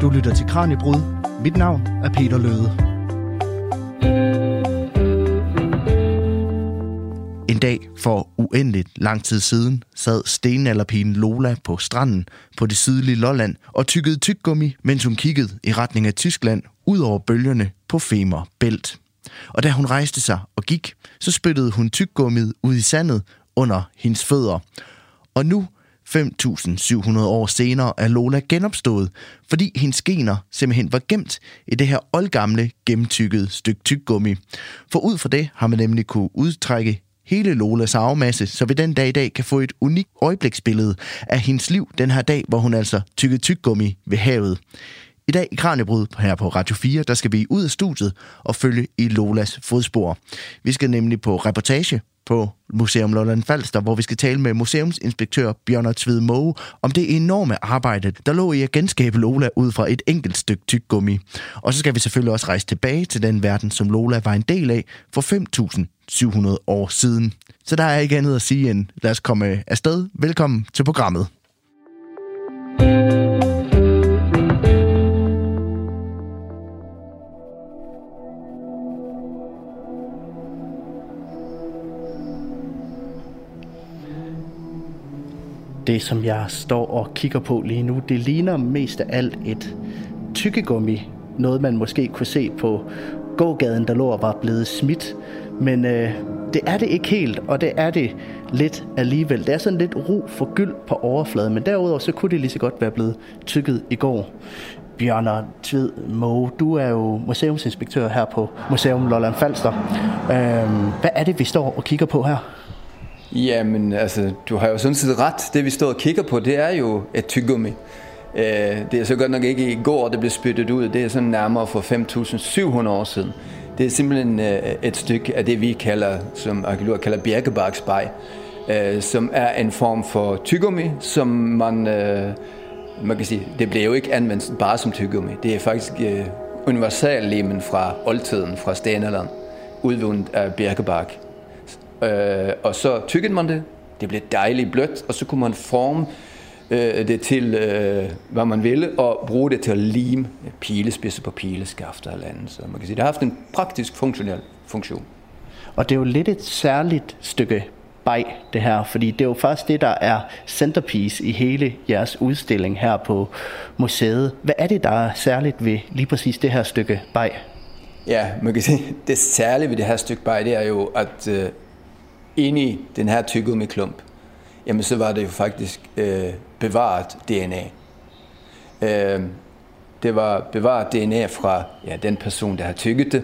Du lytter til Kranjebrud. Mit navn er Peter Løde. En dag for uendeligt lang tid siden sad stenalderpigen Lola på stranden på det sydlige Lolland og tykkede tyggummi, mens hun kiggede i retning af Tyskland ud over bølgerne på Femer Bælt. Og da hun rejste sig og gik, så spyttede hun tyggegummiet ud i sandet under hendes fødder. Og nu 5.700 år senere er Lola genopstået, fordi hendes gener simpelthen var gemt i det her oldgamle, gennemtykkede stykke tyggummi. For ud fra det har man nemlig kunne udtrække hele Lolas arvemasse, så vi den dag i dag kan få et unikt øjebliksbillede af hendes liv den her dag, hvor hun altså tykkede tyggummi ved havet. I dag i Kranjebrud her på Radio 4, der skal vi ud af studiet og følge i Lolas fodspor. Vi skal nemlig på reportage på Museum Lolland Falster, hvor vi skal tale med museumsinspektør Bjørn Tved Måge om det enorme arbejde, der lå i at genskabe Lola ud fra et enkelt stykke tyggummi. Og så skal vi selvfølgelig også rejse tilbage til den verden, som Lola var en del af for 5.700 år siden. Så der er ikke andet at sige end, lad os komme afsted. Velkommen til programmet. Det, som jeg står og kigger på lige nu, det ligner mest af alt et tykkegummi. Noget, man måske kunne se på gågaden, der lå og var blevet smidt. Men øh, det er det ikke helt, og det er det lidt alligevel. Det er sådan lidt ro for gyld på overfladen, men derudover så kunne det lige så godt være blevet tykket i går. Bjørner Tvid Måge, du er jo museumsinspektør her på Museum Lolland Falster. Øh, hvad er det, vi står og kigger på her? Jamen, altså, du har jo sådan set ret. Det, vi står og kigger på, det er jo et tyggegummi. Øh, det er så godt nok ikke i går, det blev spyttet ud. Det er sådan nærmere for 5.700 år siden. Det er simpelthen øh, et stykke af det, vi kalder, som arkeologer kalder bjerkebarkspej, øh, som er en form for tyggegummi, som man, øh, man kan sige, det blev jo ikke anvendt bare som tyggegummi. Det er faktisk øh, universallimen fra oldtiden, fra stenalderen, udvundet af bjerkebark. Øh, og så tykkede man det. Det blev dejligt blødt, og så kunne man forme øh, det til, øh, hvad man ville, og bruge det til at lime pilespidser på pileskafter eller andet. Så man kan sige, det har haft en praktisk funktionel funktion. Og det er jo lidt et særligt stykke bag det her, fordi det er jo faktisk det, der er centerpiece i hele jeres udstilling her på museet. Hvad er det, der er særligt ved lige præcis det her stykke bag? Ja, man kan sige, det særlige ved det her stykke bag, det er jo, at øh, inde i den her tyggegummiklump, jamen så var det jo faktisk øh, bevaret DNA. Øh, det var bevaret DNA fra ja, den person, der har tygget det,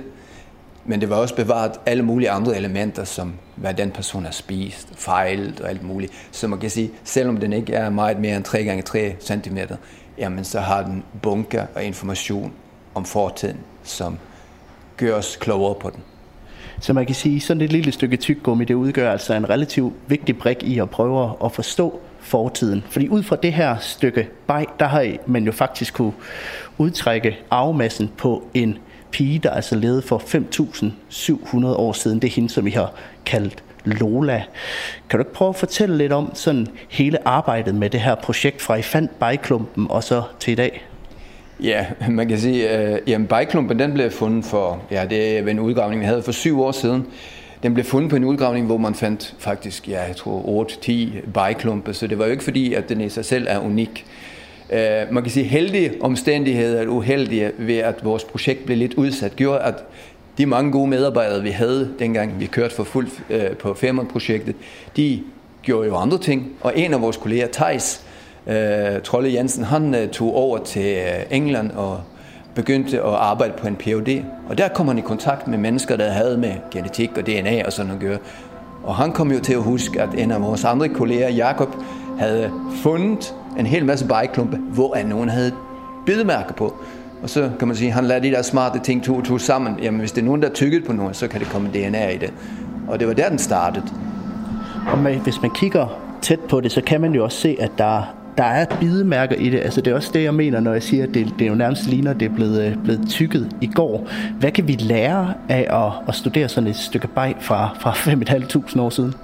men det var også bevaret alle mulige andre elementer, som hvad den person har spist, fejlet og alt muligt. Så man kan sige, selvom den ikke er meget mere end 3 gange 3 cm, jamen så har den bunker og information om fortiden, som gør os klogere på den. Så man kan sige, sådan et lille stykke tyggegummi, det udgør altså en relativt vigtig brik i at prøve at forstå fortiden. Fordi ud fra det her stykke bag, der har man jo faktisk kunne udtrække arvemassen på en pige, der altså levede for 5.700 år siden. Det er hende, som vi har kaldt Lola. Kan du ikke prøve at fortælle lidt om sådan hele arbejdet med det her projekt fra I fandt bajklumpen og så til i dag? Ja, man kan sige, at øh, bajklumpen den blev fundet for, ja, det er en udgravning, vi havde for syv år siden. Den blev fundet på en udgravning, hvor man fandt faktisk, ja, jeg tror 8-10 bajklumpe, så det var jo ikke fordi, at den i sig selv er unik. Uh, man kan sige, heldige omstændigheder eller uheldige ved, at vores projekt blev lidt udsat, gjorde, at de mange gode medarbejdere, vi havde dengang vi kørte for fuldt øh, på Femern-projektet, de gjorde jo andre ting. Og en af vores kolleger, Tejs, øh, Trolle Jensen, han øh, tog over til øh, England og begyndte at arbejde på en Ph.D. Og der kom han i kontakt med mennesker, der havde med genetik og DNA og sådan noget at gøre. Og han kom jo til at huske, at en af vores andre kolleger, Jakob, havde fundet en hel masse bajklumpe, hvor nogen havde bidemærker på. Og så kan man sige, han lader de der smarte ting to og to sammen. Jamen, hvis det er nogen, der tykket på noget, så kan det komme DNA i det. Og det var der, den startede. Og hvis man kigger tæt på det, så kan man jo også se, at der der er bidemærker i det. Altså, det er også det, jeg mener, når jeg siger, at det, det er jo nærmest ligner, at det er blevet, øh, blevet tykket i går. Hvad kan vi lære af at, at studere sådan et stykke bag fra, fra 5.500 år siden?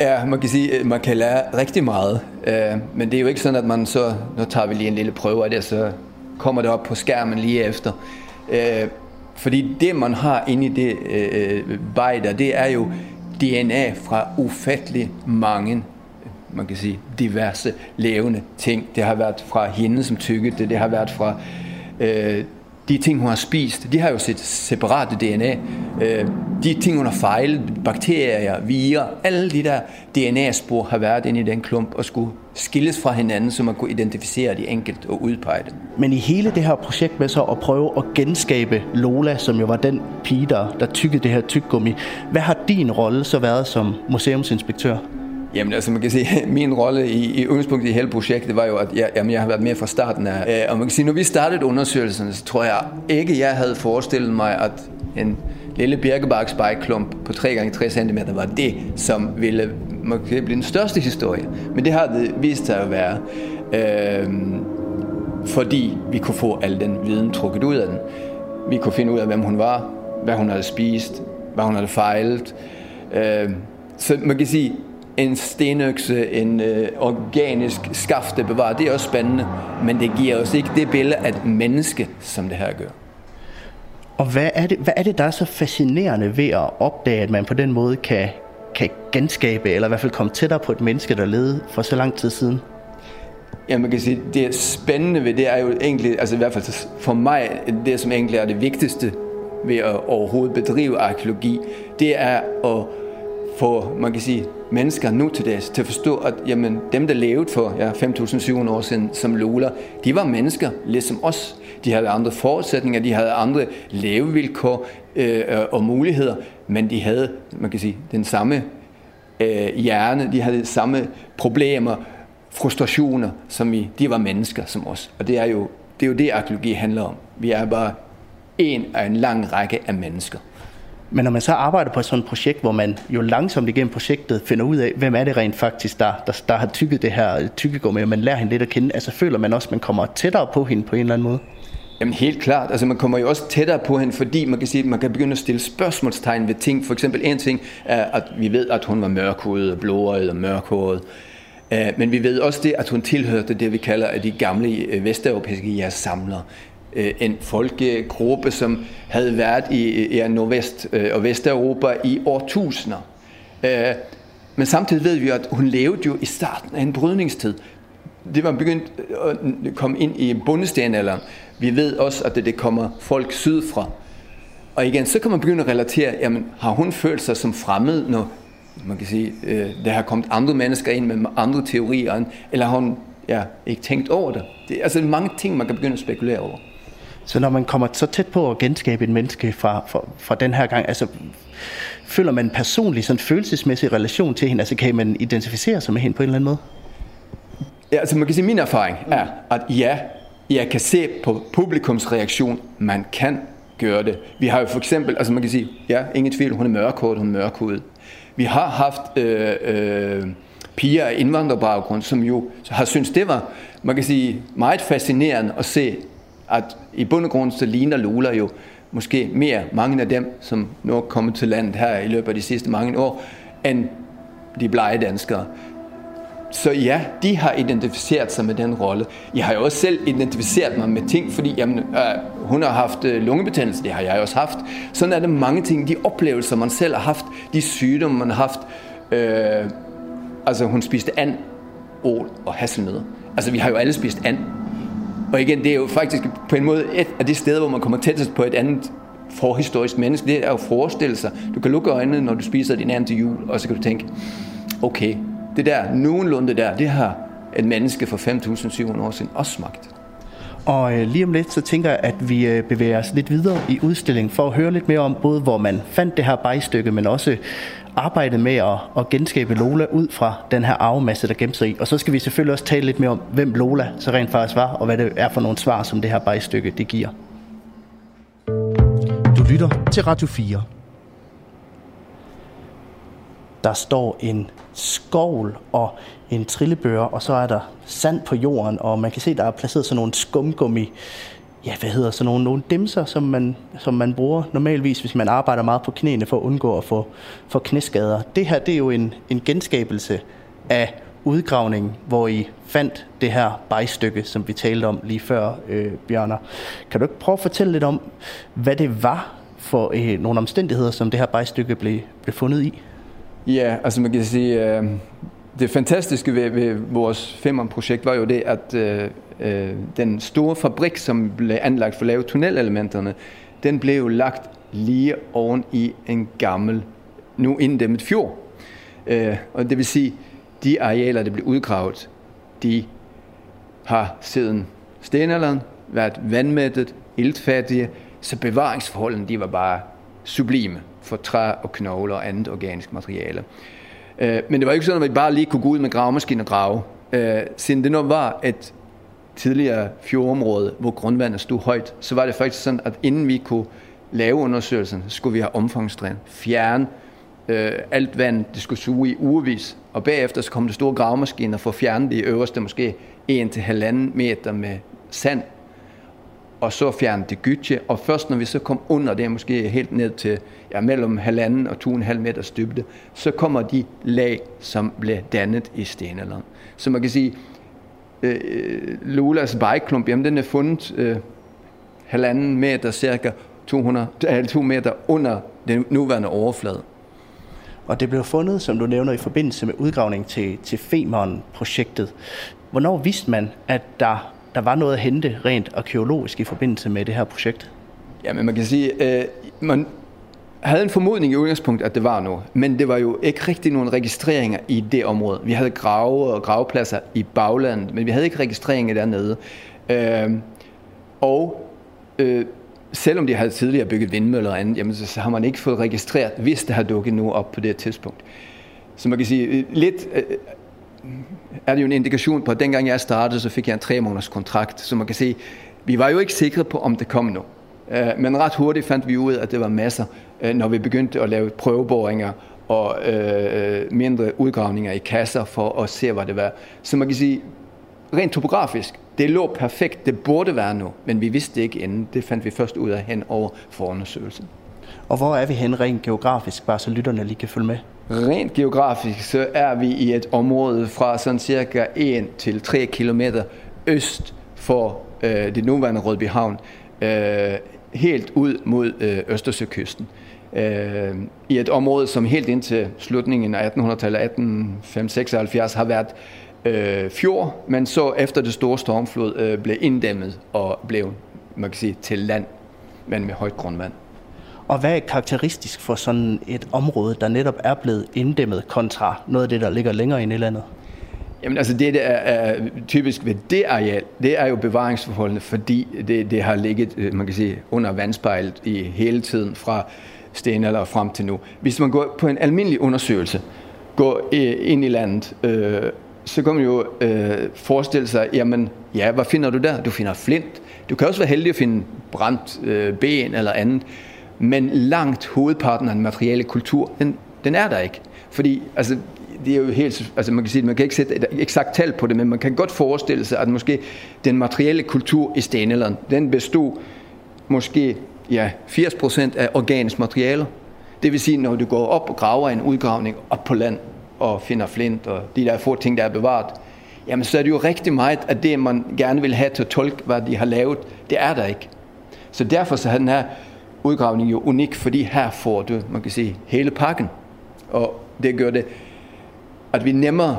Ja, man kan sige, øh, man kan lære rigtig meget. Øh, men det er jo ikke sådan, at man så, nu tager vi lige en lille prøve af det, så kommer det op på skærmen lige efter. Fordi det, man har inde i det øh, bag det er jo DNA fra ufattelig mange man kan sige, diverse levende ting. Det har været fra hende, som tykkede det, det har været fra øh, de ting, hun har spist, de har jo sit separate DNA. Øh, de ting, hun har fejlet, bakterier, virer, alle de der DNA-spor har været inde i den klump og skulle skilles fra hinanden, så man kunne identificere de enkelt og udpege dem. Men i hele det her projekt med så at prøve at genskabe Lola, som jo var den pige, der, der tykkede det her tyggegummi, hvad har din rolle så været som museumsinspektør? Jamen altså man kan sige, min rolle i, i udgangspunktet i hele projektet var jo, at jeg, jamen, jeg har været med fra starten af. Øh, og man kan sige, når vi startede undersøgelsen, så tror jeg ikke, jeg havde forestillet mig, at en lille birkebarksbejklump på 3x3 cm var det, som ville man kan blive den største historie. Men det har det vist sig at være. Øh, fordi vi kunne få al den viden trukket ud af den. Vi kunne finde ud af, hvem hun var, hvad hun havde spist, hvad hun havde fejlet. Øh, så man kan sige, en stenøkse, en øh, organisk skafte bevaret, det er også spændende, men det giver os ikke det billede af et menneske, som det her gør. Og hvad er, det, hvad er det, der er så fascinerende ved at opdage, at man på den måde kan, kan genskabe, eller i hvert fald komme tættere på et menneske, der levede for så lang tid siden? Ja, man kan sige, det spændende ved det er jo egentlig, altså i hvert fald for mig, det som egentlig er det vigtigste ved at overhovedet bedrive arkeologi, det er at få, man kan sige, mennesker nu til dags til at forstå, at jamen, dem, der levede for ja, 5.700 år siden som loler, de var mennesker, ligesom os. De havde andre forudsætninger, de havde andre levevilkår øh, og muligheder, men de havde, man kan sige, den samme øh, hjerne, de havde samme problemer, frustrationer, som vi. De var mennesker som os. Og det er jo det, er jo det arkeologi handler om. Vi er bare en af en lang række af mennesker. Men når man så arbejder på sådan et projekt, hvor man jo langsomt igennem projektet finder ud af, hvem er det rent faktisk, der, der, der har tykket det her tykkegummi, og man lærer hende lidt at kende, altså føler man også, at man kommer tættere på hende på en eller anden måde? Jamen helt klart. Altså man kommer jo også tættere på hende, fordi man kan sige, at man kan begynde at stille spørgsmålstegn ved ting. For eksempel en ting er, at vi ved, at hun var mørkhudet og blåøjet og mørkhåret. Øh, men vi ved også det, at hun tilhørte det, vi kalder de gamle øh, vesteuropæiske jægersamlere. Øh, en folkegruppe, som havde været i i Nordvest- øh, og Vesteuropa i årtusinder. Øh, men samtidig ved vi, at hun levede jo i starten af en brydningstid. Det var begyndt at komme ind i bundestenalderen. Vi ved også, at det kommer folk sydfra. Og igen, så kan man begynde at relatere, jamen, har hun følt sig som fremmed, når man kan sige, øh, der har kommet andre mennesker ind med andre teorier, eller har hun ja, ikke tænkt over det? det er altså mange ting, man kan begynde at spekulere over. Så når man kommer så tæt på at genskabe et menneske fra, fra, fra den her gang, altså føler man personlig sådan følelsesmæssig relation til hende? Altså kan man identificere sig med hende på en eller anden måde? Ja, altså man kan sige, min erfaring er, at ja, jeg kan se på publikums reaktion, man kan gøre det. Vi har jo for eksempel, altså man kan sige, ja, ingen tvivl, hun er mørkhåret, hun er mørkhåret. Vi har haft øh, øh, piger af indvandrerbaggrund, som jo har syntes, det var, man kan sige, meget fascinerende at se at i bund og grund så ligner Lula jo måske mere mange af dem, som nu er kommet til landet her i løbet af de sidste mange år, end de blege danskere. Så ja, de har identificeret sig med den rolle. Jeg har jo også selv identificeret mig med ting, fordi jamen, øh, hun har haft øh, lungebetændelse, det har jeg også haft. Sådan er det mange ting, de oplevelser, man selv har haft, de sygdomme, man har haft. Øh, altså hun spiste and, ål og hasselnødder. Altså vi har jo alle spist and. Og igen, det er jo faktisk på en måde et af de steder, hvor man kommer tættest på et andet forhistorisk menneske. Det er jo at forestille sig. Du kan lukke øjnene, når du spiser din anden til jul, og så kan du tænke, okay, det der nogenlunde der, det har et menneske for 5.700 år siden også smagt. Og øh, lige om lidt, så tænker jeg, at vi øh, bevæger os lidt videre i udstillingen for at høre lidt mere om både, hvor man fandt det her bejstykke, men også arbejdet med at, at genskabe Lola ud fra den her arvemasse, der gemte sig i. Og så skal vi selvfølgelig også tale lidt mere om, hvem Lola så rent faktisk var, og hvad det er for nogle svar, som det her bejstykke det giver. Du lytter til Radio 4. Der står en skovl og en trillebør, og så er der sand på jorden, og man kan se, der er placeret sådan nogle skumgummi ja, hvad hedder sådan nogle, nogle dimser, som man, som man bruger normalvis, hvis man arbejder meget på knæene for at undgå at få, få knæskader. Det her, det er jo en, en genskabelse af udgravningen, hvor I fandt det her bejstykke, som vi talte om lige før, øh, Bjørner. Kan du ikke prøve at fortælle lidt om, hvad det var for øh, nogle omstændigheder, som det her bejstykke blev, blev fundet i? Ja, altså man kan sige, øh, det fantastiske ved, ved vores Femern-projekt var jo det, at øh, øh den store fabrik, som blev anlagt for at lave tunnelelementerne, den blev lagt lige oven i en gammel, nu inddæmmet fjord. Øh, og det vil sige, de arealer, der blev udgravet, de har siden stenalderen været vandmættet, iltfattige, så bevaringsforholdene de var bare sublime for træ og knogler og andet organisk materiale. Øh, men det var ikke sådan, at vi bare lige kunne gå ud med gravemaskinen og grave. Øh, siden det nu var et tidligere fjordområde, hvor grundvandet stod højt, så var det faktisk sådan, at inden vi kunne lave undersøgelsen, skulle vi have omfangstræn, fjerne øh, alt vand, det skulle suge i ugevis, og bagefter så kom det store gravemaskiner for at fjerne det øverste måske 1-1,5 meter med sand, og så fjerne det gytje, og først når vi så kom under det, måske helt ned til ja, mellem halvanden og 2,5 meter dybde, så kommer de lag, som blev dannet i stenalderen. Så man kan sige, øh, øh, Lulas vejklump, jamen den er fundet øh, halvanden meter, cirka 200, 2 meter under den nuværende overflade. Og det blev fundet, som du nævner, i forbindelse med udgravning til, til Femern-projektet. Hvornår vidste man, at der, der var noget at hente rent arkeologisk i forbindelse med det her projekt? Ja, men man kan sige, øh, man havde en formodning i udgangspunkt, at det var noget, men det var jo ikke rigtig nogen registreringer i det område. Vi havde grave og gravepladser i baglandet, men vi havde ikke registreringer dernede. Øh, og øh, selvom de havde tidligere bygget vindmøller og andet, jamen, så har man ikke fået registreret, hvis det har dukket nu op på det tidspunkt. Så man kan sige, øh, lidt øh, er det jo en indikation på, at dengang jeg startede, så fik jeg en tre måneders kontrakt, så man kan se, vi var jo ikke sikre på, om det kom nu. Øh, men ret hurtigt fandt vi ud af, at det var masser, øh, når vi begyndte at lave prøveboringer og øh, mindre udgravninger i kasser for at se, hvad det var. Så man kan sige, rent topografisk, det lå perfekt, det burde være nu, men vi vidste det ikke inden. Det fandt vi først ud af hen over forundersøgelsen. Og hvor er vi hen rent geografisk, bare så lytterne lige kan følge med? Rent geografisk, så er vi i et område fra sådan cirka 1 til 3 km øst for øh, det nuværende Rødbyhavn, øh, helt ud mod øh, Østersøkysten. Øh, I et område, som helt indtil slutningen af 1800-tallet, 1876 har været øh, fjord, men så efter det store stormflod øh, blev inddæmmet og blev man kan sige, til land, men med højt grundvand. Og hvad er karakteristisk for sådan et område, der netop er blevet inddæmmet kontra noget af det, der ligger længere ind i landet? Jamen altså det, der er, typisk ved det areal, det er jo bevaringsforholdene, fordi det, det har ligget, øh, man kan sige, under vandspejlet i hele tiden fra stenalder frem til nu. Hvis man går på en almindelig undersøgelse, går øh, ind i landet, øh, så kan man jo øh, forestille sig, jamen, ja, hvad finder du der? Du finder flint. Du kan også være heldig at finde brændt øh, ben eller andet. Men langt hovedparten af den materielle kultur, den, den er der ikke. Fordi, altså, det er jo helt, altså man kan sige, man kan ikke sætte et eksakt tal på det, men man kan godt forestille sig, at måske den materielle kultur i stenalderen, den bestod måske ja, 80% af organisk materialer. Det vil sige, når du går op og graver en udgravning op på land, og finder flint og de der få ting, der er bevaret, jamen så er det jo rigtig meget af det, man gerne vil have til at tolke, hvad de har lavet. Det er der ikke. Så derfor så har den her udgravning jo unik, fordi her får du, man kan sige, hele pakken. Og det gør det, at vi nemmere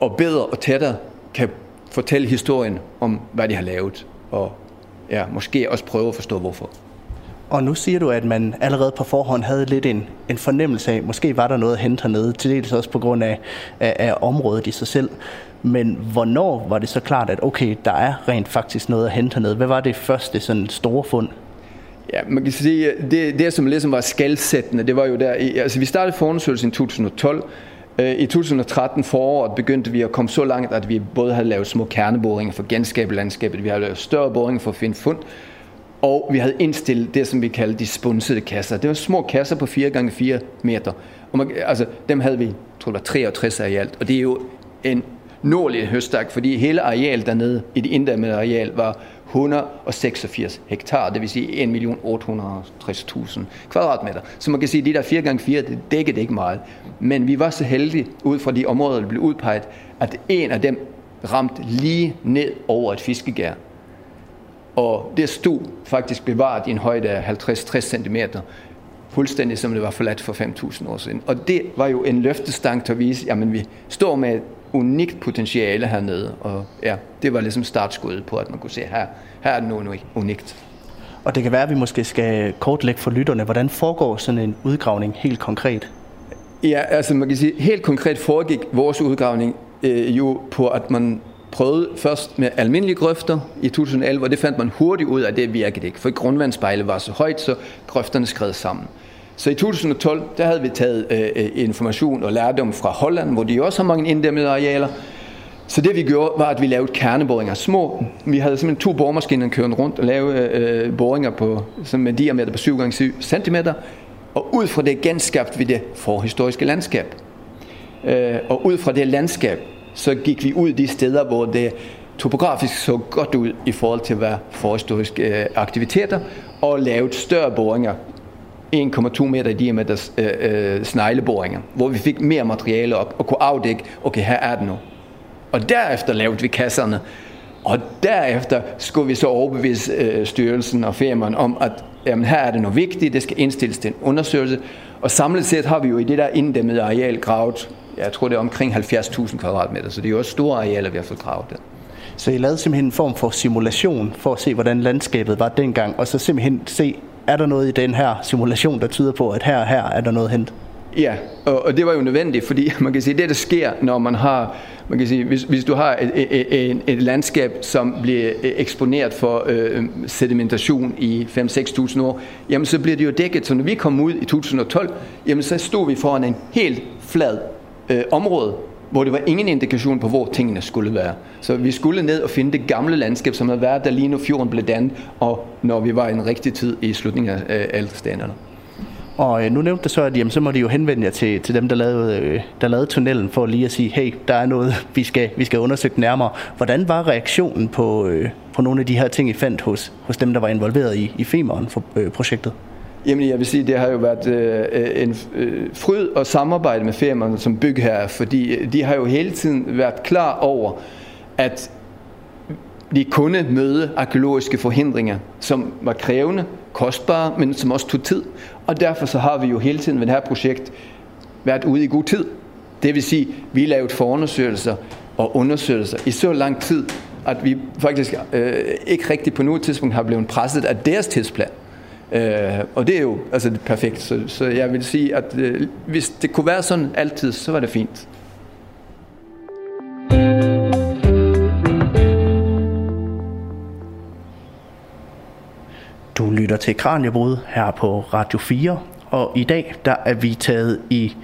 og bedre og tættere kan fortælle historien om, hvad de har lavet. Og ja, måske også prøve at forstå, hvorfor. Og nu siger du, at man allerede på forhånd havde lidt en, en fornemmelse af, måske var der noget at hente hernede, til dels også på grund af, af, af området i sig selv. Men hvornår var det så klart, at okay, der er rent faktisk noget at hente hernede? Hvad var det første sådan store fund? Ja, man kan sige, det, det som ligesom var skældsættende, det var jo der, altså vi startede forundersøgelsen i 2012, øh, i 2013 foråret begyndte vi at komme så langt, at vi både havde lavet små kerneboringer for genskabe landskabet, vi havde lavet større boringer for at finde fund, og vi havde indstillet det, som vi kaldte de sponsede kasser. Det var små kasser på 4 gange 4 meter. Og man, altså, dem havde vi, jeg tror det var 63 af i alt. Og det er jo en nordlig høstak, fordi hele arealet dernede i det inddæmmede areal var 186 hektar, det vil sige 1.860.000 kvadratmeter. Så man kan sige, at de der 4 gange 4 det dækkede ikke meget. Men vi var så heldige, ud fra de områder, der blev udpeget, at en af dem ramte lige ned over et fiskegær. Og det stod faktisk bevaret i en højde af 50-60 cm, fuldstændig som det var forladt for 5.000 år siden. Og det var jo en løftestang til at vise, at vi står med et unikt potentiale hernede. Og ja, det var ligesom startskuddet på, at man kunne se, her, her er noget unikt. Og det kan være, at vi måske skal kortlægge for lytterne, hvordan foregår sådan en udgravning helt konkret? Ja, altså man kan sige, helt konkret foregik vores udgravning øh, jo på, at man prøvede først med almindelige grøfter i 2011, og det fandt man hurtigt ud af, at det virkede ikke, for grundvandsspejlet var så højt, så grøfterne skred sammen. Så i 2012, der havde vi taget øh, øh, information og lærdom fra Holland, hvor de også har mange inddæmmede arealer. Så det vi gjorde, var, at vi lavede kerneboringer. Små. Vi havde simpelthen to boremaskiner kørende rundt og lavede øh, øh, boringer på, som med diameter på 7 x 7 cm. Og ud fra det genskabte vi det forhistoriske landskab. Øh, og ud fra det landskab, så gik vi ud de steder, hvor det topografisk så godt ud i forhold til at være forhistoriske øh, aktiviteter, og lavede større boringer, 1,2 meter i diameter øh, øh, snegleboringer, hvor vi fik mere materiale op og kunne afdække, okay, her er det nu. Og derefter lavede vi kasserne, og derefter skulle vi så overbevise øh, styrelsen og firmaen om, at jamen, her er det noget vigtigt, det skal indstilles til en undersøgelse. Og samlet set har vi jo i det der inddæmmede areal gravet jeg tror det er omkring 70.000 kvadratmeter, så det er jo også store arealer, vi har fået gravet der. Så I lavede simpelthen en form for simulation for at se, hvordan landskabet var dengang, og så simpelthen se, er der noget i den her simulation, der tyder på, at her og her er der noget hent? Ja, og, og det var jo nødvendigt, fordi man kan sige, det der sker, når man har, man kan sige, hvis, hvis du har et, et, et, et landskab, som bliver øh, eksponeret for øh, sedimentation i 5-6.000 år, jamen så bliver det jo dækket. Så når vi kom ud i 2012, jamen så stod vi foran en helt flad øh, område, hvor det var ingen indikation på, hvor tingene skulle være. Så vi skulle ned og finde det gamle landskab, som havde været der lige nu fjorden blev dannet, og når vi var i en rigtig tid i slutningen af øh, ældrestanderne. Og øh, nu nævnte du så, at jamen, så må de jo henvende jer til, til dem, der lavede, øh, der lavede tunnelen, for lige at sige, hey, der er noget, vi skal, vi skal undersøge nærmere. Hvordan var reaktionen på, øh, på nogle af de her ting, I fandt hos, hos dem, der var involveret i, i Femeren for øh, projektet? Jamen jeg vil sige, det har jo været øh, øh en øh, fryd at samarbejde med firmaerne som bygherre, fordi øh, de har jo hele tiden været klar over, at de kunne møde arkeologiske forhindringer, som var krævende, kostbare, men som også tog tid. Og derfor så har vi jo hele tiden ved det her projekt været ude i god tid. Det vil sige, vi lavet forundersøgelser og undersøgelser i så lang tid, at vi faktisk øh, ikke rigtig på noget tidspunkt har blevet presset af deres tidsplan. Øh, og det er jo altså, det er perfekt. Så, så jeg vil sige, at øh, hvis det kunne være sådan altid, så var det fint. Du lytter til Kranjebrud her på Radio 4, og i dag der er vi taget i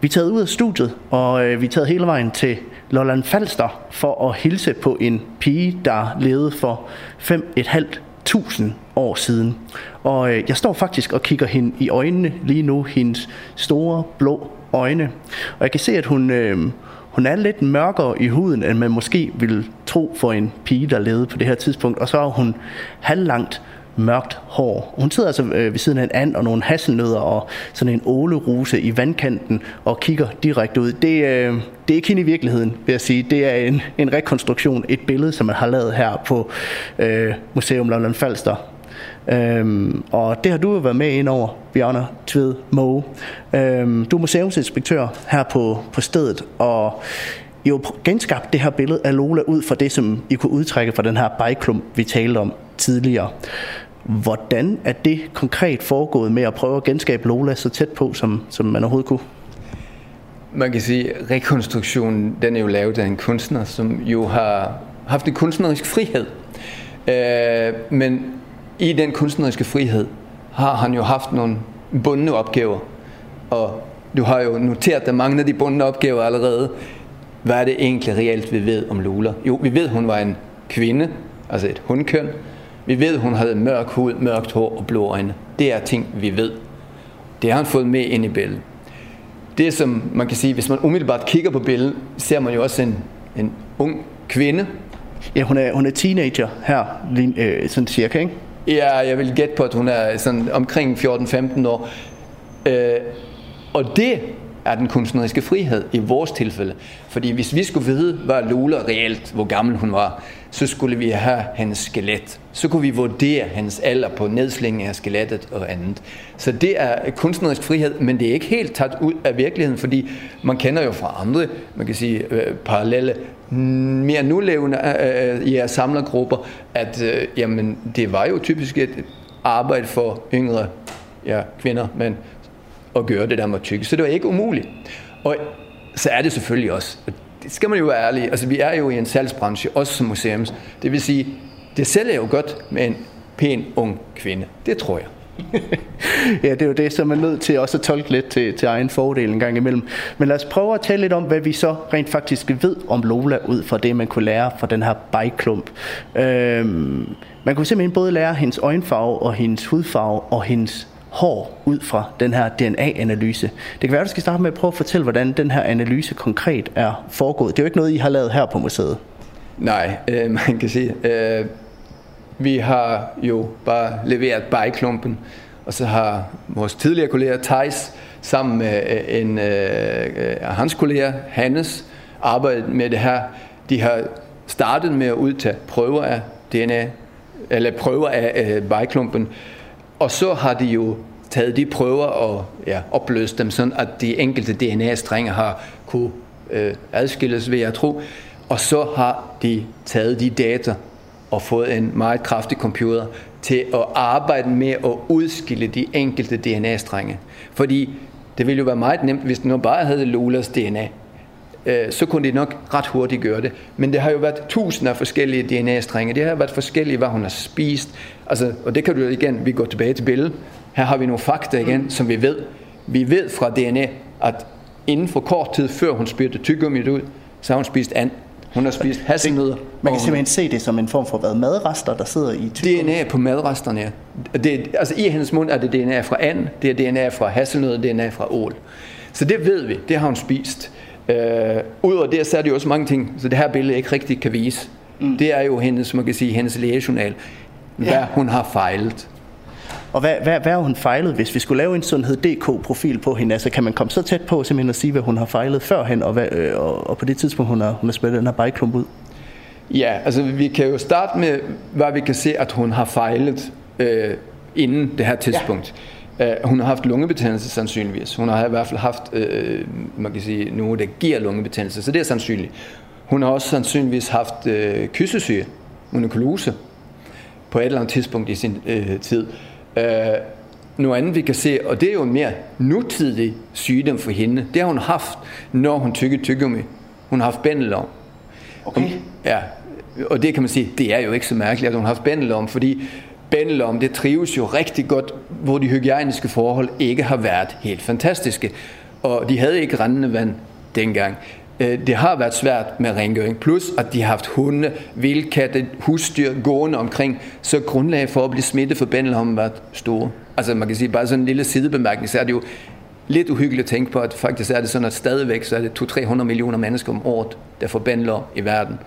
vi er taget ud af studiet, og øh, vi er taget hele vejen til Lolland Falster for at hilse på en pige, der levede for 5,5 et halvt tusind år siden. Og øh, jeg står faktisk og kigger hende i øjnene lige nu, hendes store blå øjne. Og jeg kan se, at hun, øh, hun er lidt mørkere i huden, end man måske ville tro for en pige, der levede på det her tidspunkt. Og så er hun halvlangt mørkt hår. Hun sidder altså øh, ved siden af en and og nogle hasselnødder og sådan en åleruse i vandkanten og kigger direkte ud. Det, øh, det er ikke hende i virkeligheden, vil jeg sige. Det er en, en rekonstruktion, et billede, som man har lavet her på øh, Museum Lolland Falster. Øhm, og det har du jo været med ind over, Bjørn Tved Moe. Øhm, du er museumsinspektør her på, på stedet, og I har genskabt det her billede af Lola ud fra det, som I kunne udtrække fra den her bajklump, vi talte om tidligere. Hvordan er det konkret foregået med at prøve at genskabe Lola så tæt på, som, som man overhovedet kunne? Man kan sige, at rekonstruktionen den er jo lavet af en kunstner, som jo har haft en kunstnerisk frihed. Øh, men i den kunstneriske frihed har han jo haft nogle bundne opgaver. Og du har jo noteret, at mange af de bundne opgaver allerede. Hvad er det egentlig reelt, vi ved om Lola? Jo, vi ved, hun var en kvinde, altså et hundkøn. Vi ved, hun havde mørk hud, mørkt hår og blå øjne. Det er ting, vi ved. Det har han fået med ind i billedet. Det som man kan sige, hvis man umiddelbart kigger på billedet, ser man jo også en, en ung kvinde, Ja, hun er, hun er teenager her, øh, sådan cirka, ikke? Ja, jeg vil gætte på, at hun er sådan omkring 14-15 år. Øh, og det er den kunstneriske frihed i vores tilfælde. Fordi hvis vi skulle vide, hvad Lola reelt, hvor gammel hun var, så skulle vi have hendes skelet. Så kunne vi vurdere hendes alder på nedslingen af skelettet og andet. Så det er kunstnerisk frihed, men det er ikke helt taget ud af virkeligheden, fordi man kender jo fra andre, man kan sige, øh, parallelle, mere nulevende øh, øh, ja, samlergrupper, at øh, jamen, det var jo typisk et arbejde for yngre ja, kvinder, men at gøre det der med tykke. Så det var ikke umuligt. Og så er det selvfølgelig også, det skal man jo være ærlig, altså vi er jo i en salgsbranche, også som museums. Det vil sige, det sælger jo godt med en pæn ung kvinde. Det tror jeg. ja, det er jo det, som man er nødt til også at tolke lidt til, til egen fordel en gang imellem. Men lad os prøve at tale lidt om, hvad vi så rent faktisk ved om Lola, ud fra det, man kunne lære fra den her bajklump. Øhm, man kunne simpelthen både lære hendes øjenfarve og hendes hudfarve og hendes hår ud fra den her DNA-analyse. Det kan være, at du skal starte med at prøve at fortælle, hvordan den her analyse konkret er foregået. Det er jo ikke noget, I har lavet her på museet. Nej, øh, man kan sige, øh, vi har jo bare leveret bajklumpen, og så har vores tidligere kollega Thijs sammen med øh, en øh, øh, hans kollega Hannes arbejdet med det her. De har startet med at udtage prøver af DNA, eller prøver af øh, bajklumpen, og så har de jo taget de prøver og ja, opløst dem, sådan at de enkelte DNA-strenge har kunne øh, adskilles, ved jeg tro. Og så har de taget de data og fået en meget kraftig computer til at arbejde med at udskille de enkelte DNA-strenge. Fordi det ville jo være meget nemt, hvis den nu bare havde Lolas DNA. Øh, så kunne de nok ret hurtigt gøre det. Men det har jo været tusinder af forskellige DNA-strenge. Det har været forskellige, hvad hun har spist. Altså, og det kan du igen, vi går tilbage til billedet. Her har vi nogle fakta igen, som vi ved. Vi ved fra DNA, at inden for kort tid, før hun spyttede tyggummit ud, så har hun spist and. Hun har spist hasselnødder. Man kan simpelthen se det som en form for hvad, madrester, der sidder i tyggegummi? DNA på madresterne, ja. Det, altså i hendes mund er det DNA fra and, det er DNA fra hasselnødder, DNA fra ål. Så det ved vi, det har hun spist. Øh, Udover det, så er det jo også mange ting, så det her billede ikke rigtig kan vise. Mm. Det er jo hendes, man kan sige, hendes lægejournal, hvad ja. hun har fejlet. Og hvad, hvad, hvad har hun fejlet, hvis vi skulle lave en sundhed DK-profil på hende? Altså kan man komme så tæt på simpelthen at sige, hvad hun har fejlet førhen, og, hvad, øh, og, og på det tidspunkt, hun har, hun har spillet den her bajklump ud? Ja, altså vi kan jo starte med, hvad vi kan se, at hun har fejlet øh, inden det her tidspunkt. Ja. Uh, hun har haft lungebetændelse sandsynligvis. Hun har i hvert fald haft, øh, man kan sige, noget, der giver lungebetændelse, så det er sandsynligt. Hun har også sandsynligvis haft øh, kyssesyge, monokulose, på et eller andet tidspunkt i sin øh, tid. Øh, noget andet, vi kan se, og det er jo en mere nutidig sygdom for hende, det har hun haft, når hun tykker tyggegummi. Hun har haft bændelom. Okay. Ja, og det kan man sige, det er jo ikke så mærkeligt, at hun har haft bændelom, fordi bændelom, det trives jo rigtig godt, hvor de hygiejniske forhold ikke har været helt fantastiske. Og de havde ikke rendende vand dengang. Øh, det har været svært med rengøring, plus at de har haft hunde, vildkatte, husdyr gående omkring, så grundlaget for at blive smittet for bændelom har været store. Altså man kan sige, bare sådan en lille sidebemærkning, så er det jo lidt uhyggeligt at tænke på, at faktisk er det sådan, at stadigvæk så er det 200-300 millioner mennesker om året, der får i verden.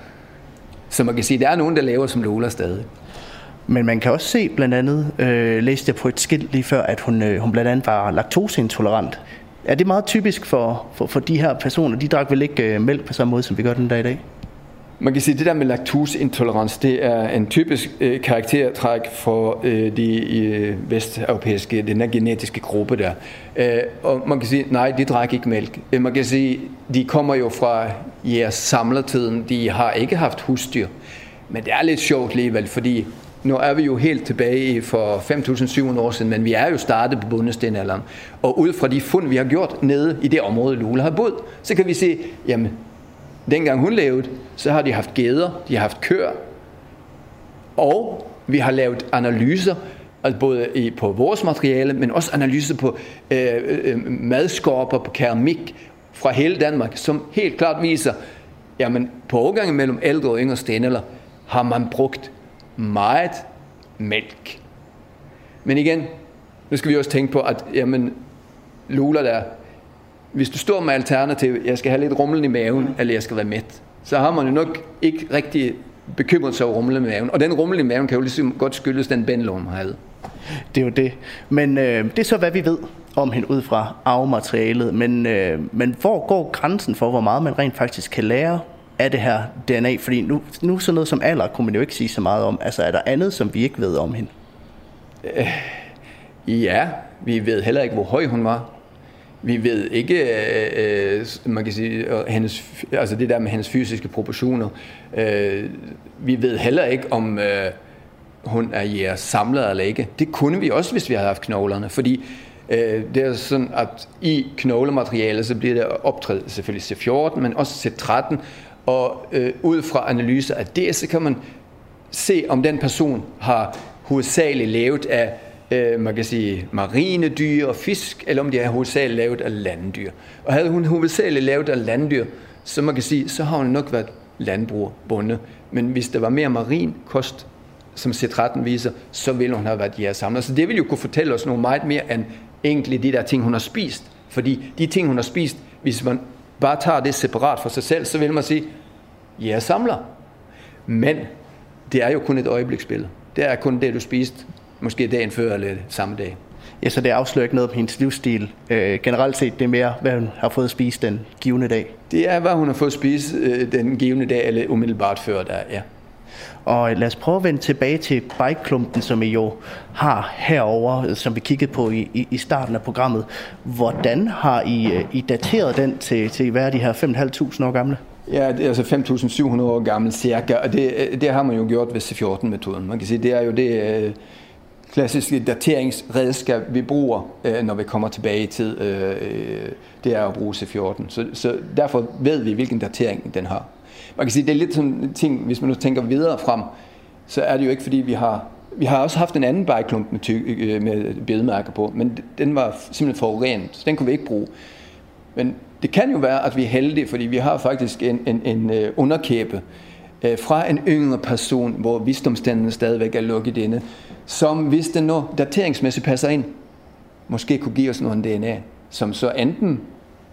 Så man kan sige, at der er nogen, der laver som Lola stadig. Men man kan også se blandt andet, øh, læste jeg på et skilt lige før, at hun, øh, hun blandt andet var laktoseintolerant. Er det meget typisk for, for, for de her personer? De drak vel ikke øh, mælk på samme måde, som vi gør den dag i dag? Man kan sige, at det der med laktoseintolerans, det er en typisk øh, karaktertræk for øh, de øh, vesteuropæiske, den der genetiske gruppe der. Øh, og man kan sige, nej, de drak ikke mælk. Øh, man kan sige, de kommer jo fra jeres samlertiden, de har ikke haft husdyr. Men det er lidt sjovt alligevel, fordi nu er vi jo helt tilbage for 5.700 år siden, men vi er jo startet på bundestenalderen. Og ud fra de fund, vi har gjort nede i det område, Lula har boet, så kan vi se, jamen, dengang hun levede, så har de haft geder, de har haft køer, og vi har lavet analyser, altså både i, på vores materiale, men også analyser på øh, øh, øh madskorper, på keramik fra hele Danmark, som helt klart viser, jamen på overgangen mellem ældre og yngre stenalder har man brugt meget mælk. Men igen, nu skal vi også tænke på, at jamen, Lula der, hvis du står med alternativ, jeg skal have lidt rumlen i maven, eller jeg skal være mæt, så har man jo nok ikke rigtig bekymret sig over rumlen i maven. Og den rumlen i maven kan jo ligesom godt skyldes den bændelov, hun havde. Det er jo det. Men øh, det er så, hvad vi ved om hende ud fra arvematerialet. Men, øh, men hvor går grænsen for, hvor meget man rent faktisk kan lære af det her DNA? Fordi nu, nu sådan noget som alder kunne man jo ikke sige så meget om. Altså er der andet, som vi ikke ved om hende? Øh, ja, vi ved heller ikke, hvor høj hun var. Vi ved ikke, øh, øh man kan sige, øh, hendes, altså det der med hendes fysiske proportioner. Øh, vi ved heller ikke, om øh, hun er jeres samler eller ikke. Det kunne vi også, hvis vi havde haft knoglerne, fordi øh, det er sådan, at i knoglematerialet, så bliver der optrædet selvfølgelig C14, men også C13, og øh, ud fra analyser af det, så kan man se, om den person har hovedsageligt lavet af øh, man kan sige, marine dyr og fisk, eller om de er hovedsageligt lavet af landdyr. Og havde hun hovedsageligt lavet af landdyr, så man kan sige, så har hun nok været landbrugerbunde. Men hvis der var mere marin kost, som C13 viser, så ville hun have været samler. Så det vil jo kunne fortælle os noget meget mere end egentlig de der ting, hun har spist. Fordi de ting, hun har spist, hvis man bare tager det separat for sig selv, så vil man sige, samler. Men det er jo kun et øjebliksbillede. Det er kun det, du spiste måske dagen før eller samme dag. Ja, så det afslører ikke noget på hendes livsstil. Øh, generelt set, det er mere, hvad hun har fået at spise den givende dag. Det er, hvad hun har fået at spise øh, den givende dag, eller umiddelbart før der, ja. Og lad os prøve at vende tilbage til bikeklumpen, som I jo har herover, som vi kiggede på i, i, i starten af programmet. Hvordan har I, øh, I dateret den til, til hvad er de her 5.500 år gamle? Ja, det er altså 5.700 år gammel cirka, og det, øh, det har man jo gjort ved C14-metoden. Man kan sige, det er jo det øh, klassiske dateringsredskab, vi bruger, når vi kommer tilbage i tid. Det er at bruge C14. Så, så derfor ved vi, hvilken datering den har man kan sige, det er lidt sådan en ting, hvis man nu tænker videre frem, så er det jo ikke fordi, vi har vi har også haft en anden bajklump med, ty- øh, med bedemærker på, men den var simpelthen forurenet, så den kunne vi ikke bruge. Men det kan jo være, at vi er heldige, fordi vi har faktisk en, en, en øh, underkæbe øh, fra en yngre person, hvor visdomstanden stadigvæk er lukket inde, som hvis den nu dateringsmæssigt passer ind, måske kunne give os noget DNA, som så enten,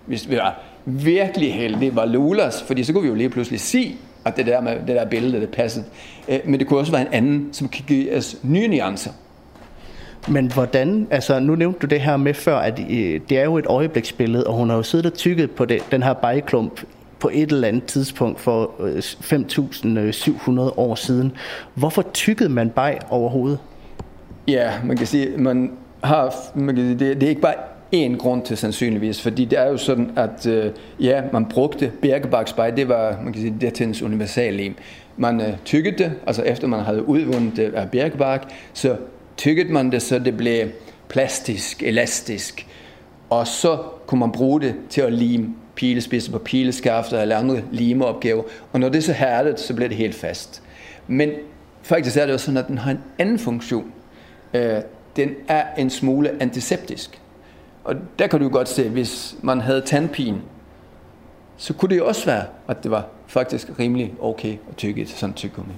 hvis vi var virkelig heldig var Lulas, fordi så kunne vi jo lige pludselig se, at det der, med, det der billede, det passede. Øh, men det kunne også være en anden, som kan give os nye nuancer. Men hvordan, altså nu nævnte du det her med før, at øh, det er jo et øjebliksbillede, og hun har jo siddet og tykket på det, den her bajklump på et eller andet tidspunkt for 5.700 øh, år siden. Hvorfor tykkede man baj overhovedet? Ja, man kan sige, man har, man kan sige, det, det er ikke bare en grund til sandsynligvis, fordi det er jo sådan, at øh, ja, man brugte birkebarksbej, det var, man kan sige, det er universallim. Man øh, tykkede det, altså efter man havde udvundet det af birkebark, så tykkede man det, så det blev plastisk, elastisk, og så kunne man bruge det til at lime pilespidser på pileskafter eller andre limeopgaver, og når det er så hærdet, så bliver det helt fast. Men faktisk er det også sådan, at den har en anden funktion. Øh, den er en smule antiseptisk. Og der kan du godt se, hvis man havde tandpine, så kunne det jo også være, at det var faktisk rimelig okay at tykke et sådan tyggegummi.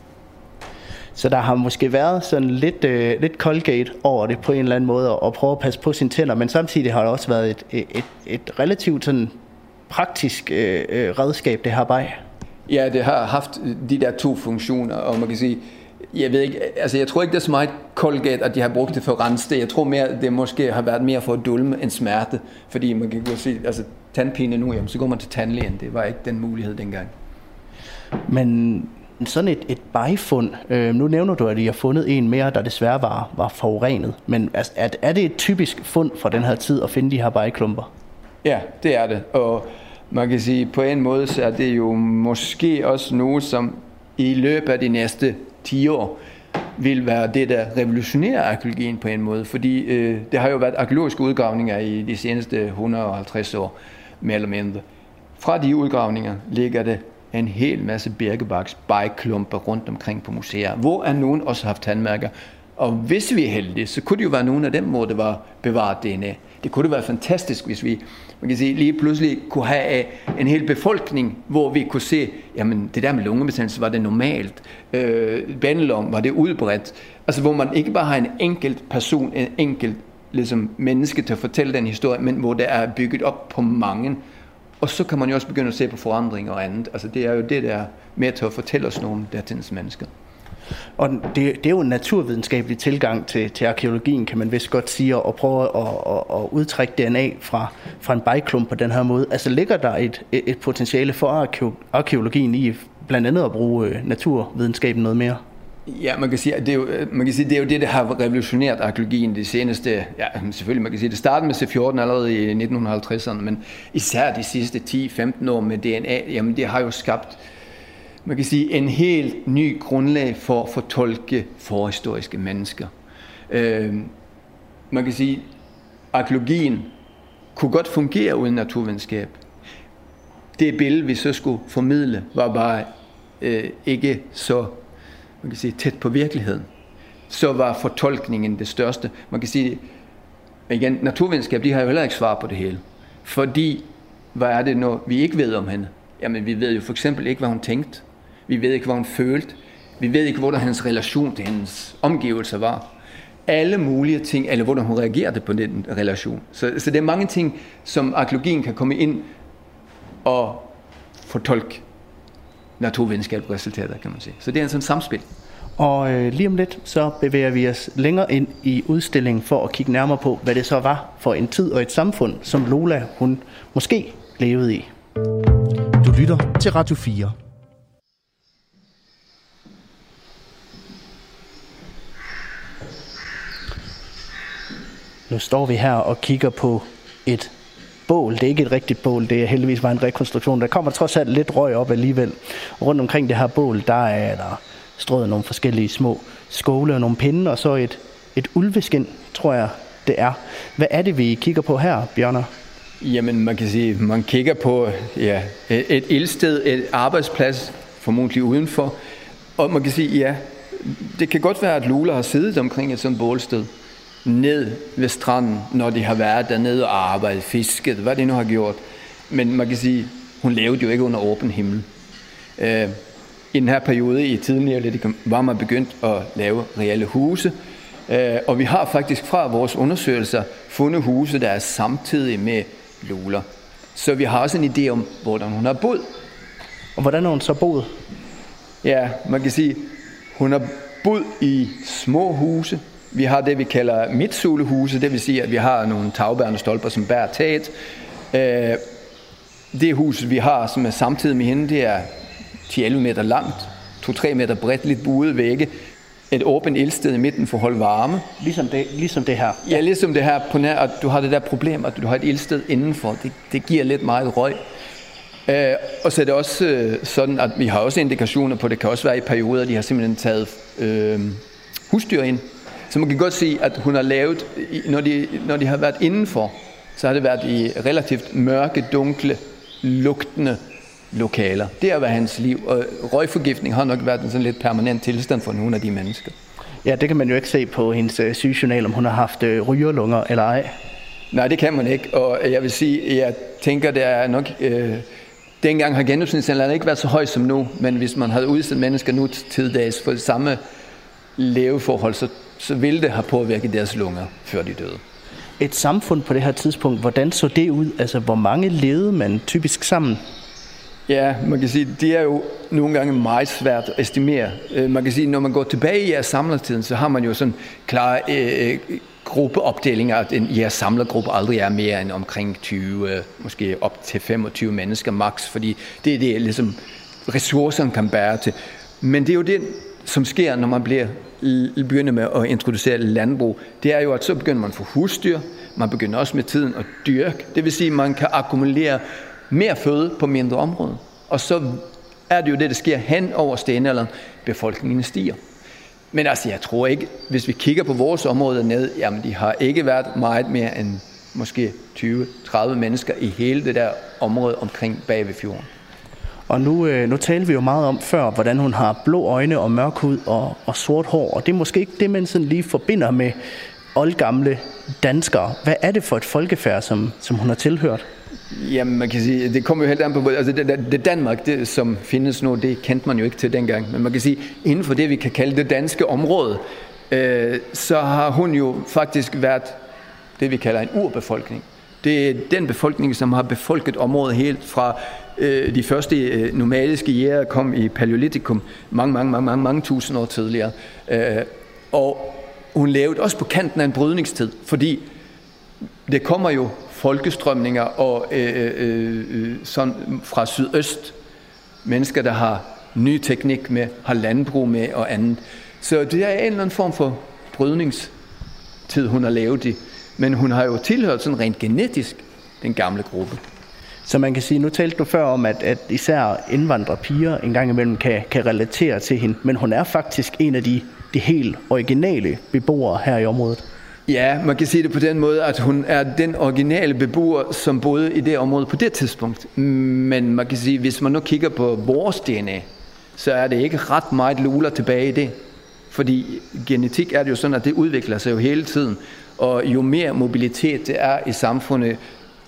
Så der har måske været sådan lidt, øh, lidt Colgate over det på en eller anden måde, og prøve at passe på sine tænder, men samtidig har det også været et, et, et relativt sådan praktisk øh, øh redskab, det her bag. Ja, det har haft de der to funktioner, og man kan sige, jeg ved ikke, altså jeg tror ikke, det er så meget Colgate, at de har brugt det for at rense det. Jeg tror mere, det måske har været mere for at dulme en smerte. Fordi man kan jo se, altså tandpine nu, jamen, så går man til tandlægen. Det var ikke den mulighed dengang. Men sådan et, et bejfund, øh, nu nævner du, at I har fundet en mere, der desværre var, var forurenet. Men altså, er, er det et typisk fund fra den her tid at finde de her bejklumper? Ja, det er det. Og man kan sige, på en måde, så er det jo måske også noget, som i løbet af de næste 10 år vil være det, der revolutionerer arkeologien på en måde. Fordi øh, det har jo været arkeologiske udgravninger i de seneste 150 år, mere eller mindre. Fra de udgravninger ligger det en hel masse birkebaks bajklumper rundt omkring på museer, hvor er nogen også haft tandmærker. Og hvis vi er heldige, så kunne det jo være nogle af dem, hvor det var bevaret DNA. Det kunne det være fantastisk, hvis vi man kan sige, lige pludselig kunne have øh, en hel befolkning, hvor vi kunne se, jamen det der med lungebetændelse, var det normalt? Øh, Bandelom, var det udbredt? Altså hvor man ikke bare har en enkelt person, en enkelt ligesom, menneske til at fortælle den historie, men hvor det er bygget op på mange Og så kan man jo også begynde at se på forandring og andet. Altså det er jo det, der er med til at fortælle os nogle der til mennesker. Og det, det er jo en naturvidenskabelig tilgang til, til arkeologien, kan man vist godt sige, og prøve at, at, at udtrække DNA fra, fra en bajklump på den her måde. Altså ligger der et, et potentiale for arkeologien i blandt andet at bruge øh, naturvidenskaben noget mere? Ja, man kan sige, at det er jo, øh, man kan sige, det er jo det, der har revolutioneret arkeologien de seneste, ja, selvfølgelig man kan sige, det startede med C14 allerede i 1950'erne, men især de sidste 10-15 år med DNA, jamen det har jo skabt, man kan sige, en helt ny grundlag for at fortolke forhistoriske mennesker. Øh, man kan sige, arkeologien kunne godt fungere uden naturvidenskab. Det billede, vi så skulle formidle, var bare øh, ikke så man kan sige, tæt på virkeligheden, så var fortolkningen det største. Man kan sige, igen, naturvidenskab, de har jo heller ikke svar på det hele. Fordi, hvad er det, når vi ikke ved om hende? Jamen, vi ved jo for eksempel ikke, hvad hun tænkte. Vi ved ikke, hvad hun følte. Vi ved ikke, hvordan hans relation til hendes omgivelser var. Alle mulige ting, eller hvordan hun reagerede på den relation. Så, så det er mange ting, som arkeologien kan komme ind og fortolke naturvidenskabelige resultater, kan man sige. Så det er en sådan samspil. Og øh, lige om lidt, så bevæger vi os længere ind i udstillingen for at kigge nærmere på, hvad det så var for en tid og et samfund, som Lola hun måske levede i. Du lytter til Radio 4. Nu står vi her og kigger på et bål. Det er ikke et rigtigt bål, det er heldigvis bare en rekonstruktion. Der kommer trods alt lidt røg op alligevel. Og rundt omkring det her bål, der er der strøget nogle forskellige små skåle og nogle pinde, og så et, et ulveskin, tror jeg, det er. Hvad er det, vi kigger på her, Bjørner? Jamen, man kan sige, man kigger på ja, et ildsted, et arbejdsplads, formodentlig udenfor, og man kan sige, ja, det kan godt være, at Lula har siddet omkring et sådan bålsted ned ved stranden, når de har været dernede og arbejdet, fisket, hvad de nu har gjort. Men man kan sige, hun levede jo ikke under åben himmel. Øh, I den her periode i tidligere lidt, var man begyndt at lave reelle huse, øh, og vi har faktisk fra vores undersøgelser fundet huse, der er samtidig med luler. Så vi har også en idé om, hvordan hun har boet. Og hvordan har hun så boet? Ja, man kan sige, hun har boet i små huse, vi har det, vi kalder midtsulehuse, det vil sige, at vi har nogle tagbærende stolper, som bærer taget. Øh, det hus, vi har, som er samtidig med hende, det er 10-11 meter langt, 2-3 meter bredt, lidt buede vægge, et åbent ildsted i midten for at holde varme. Ligesom det, ligesom det her? Ja, ligesom det her, på nær, at du har det der problem, at du har et ildsted indenfor. Det, det giver lidt meget røg. Øh, og så er det også øh, sådan, at vi har også indikationer på, at det kan også være i perioder, de har simpelthen taget øh, husdyr ind så man kan godt sige, at hun har lavet, når de, når de har været indenfor, så har det været i relativt mørke, dunkle, lugtende lokaler. Det har været hans liv, og røgforgiftning har nok været en sådan lidt permanent tilstand for nogle af de mennesker. Ja, det kan man jo ikke se på hendes øh, sygejournal, om hun har haft øh, rygerlunger eller ej. Nej, det kan man ikke, og jeg vil sige, jeg tænker, det er nok... Øh, dengang har gennemsnitsalderen ikke været så høj som nu, men hvis man havde udsendt mennesker nu til dags for samme leveforhold, så så ville det have påvirket deres lunger, før de døde. Et samfund på det her tidspunkt, hvordan så det ud? Altså, hvor mange levede man typisk sammen? Ja, man kan sige, det er jo nogle gange meget svært at estimere. Øh, man kan sige, når man går tilbage i jeres samlertiden, så har man jo sådan klare øh, gruppeopdelinger, at en jeres samlergruppe aldrig er mere end omkring 20, øh, måske op til 25 mennesker max, fordi det er det, ligesom ressourcerne kan bære til. Men det er jo det, som sker, når man bliver begynde med at introducere landbrug, det er jo, at så begynder man at få husdyr, man begynder også med tiden at dyrke. Det vil sige, at man kan akkumulere mere føde på mindre område. Og så er det jo det, der sker hen over stenalderen. Befolkningen stiger. Men altså, jeg tror ikke, hvis vi kigger på vores område ned, jamen de har ikke været meget mere end måske 20-30 mennesker i hele det der område omkring bag ved fjorden. Og nu, øh, nu talte vi jo meget om før, hvordan hun har blå øjne og mørk hud og, og sort hår. Og det er måske ikke det, man sådan lige forbinder med oldgamle danskere. Hvad er det for et folkefærd, som, som hun har tilhørt? Jamen, man kan sige, det kommer jo helt an på, altså det, det Danmark, det, som findes nu, det kendte man jo ikke til dengang. Men man kan sige, inden for det, vi kan kalde det danske område, øh, så har hun jo faktisk været det, vi kalder en urbefolkning. Det er den befolkning, som har befolket området helt fra øh, de første øh, nomadiske jæger kom i Paleolitikum mange, mange, mange, mange, mange tusind år tidligere. Øh, og hun levede også på kanten af en brydningstid, fordi det kommer jo folkestrømninger og øh, øh, øh, øh, sådan fra sydøst. Mennesker, der har ny teknik med, har landbrug med og andet. Så det er en eller anden form for brydningstid, hun har lavet i. Men hun har jo tilhørt sådan rent genetisk den gamle gruppe. Så man kan sige, nu talte du før om, at, at især indvandrerpiger en gang imellem kan, kan relatere til hende, men hun er faktisk en af de, de helt originale beboere her i området. Ja, man kan sige det på den måde, at hun er den originale beboer, som boede i det område på det tidspunkt. Men man kan sige, hvis man nu kigger på vores DNA, så er det ikke ret meget luler tilbage i det. Fordi genetik er det jo sådan, at det udvikler sig jo hele tiden. Og jo mere mobilitet det er i samfundet,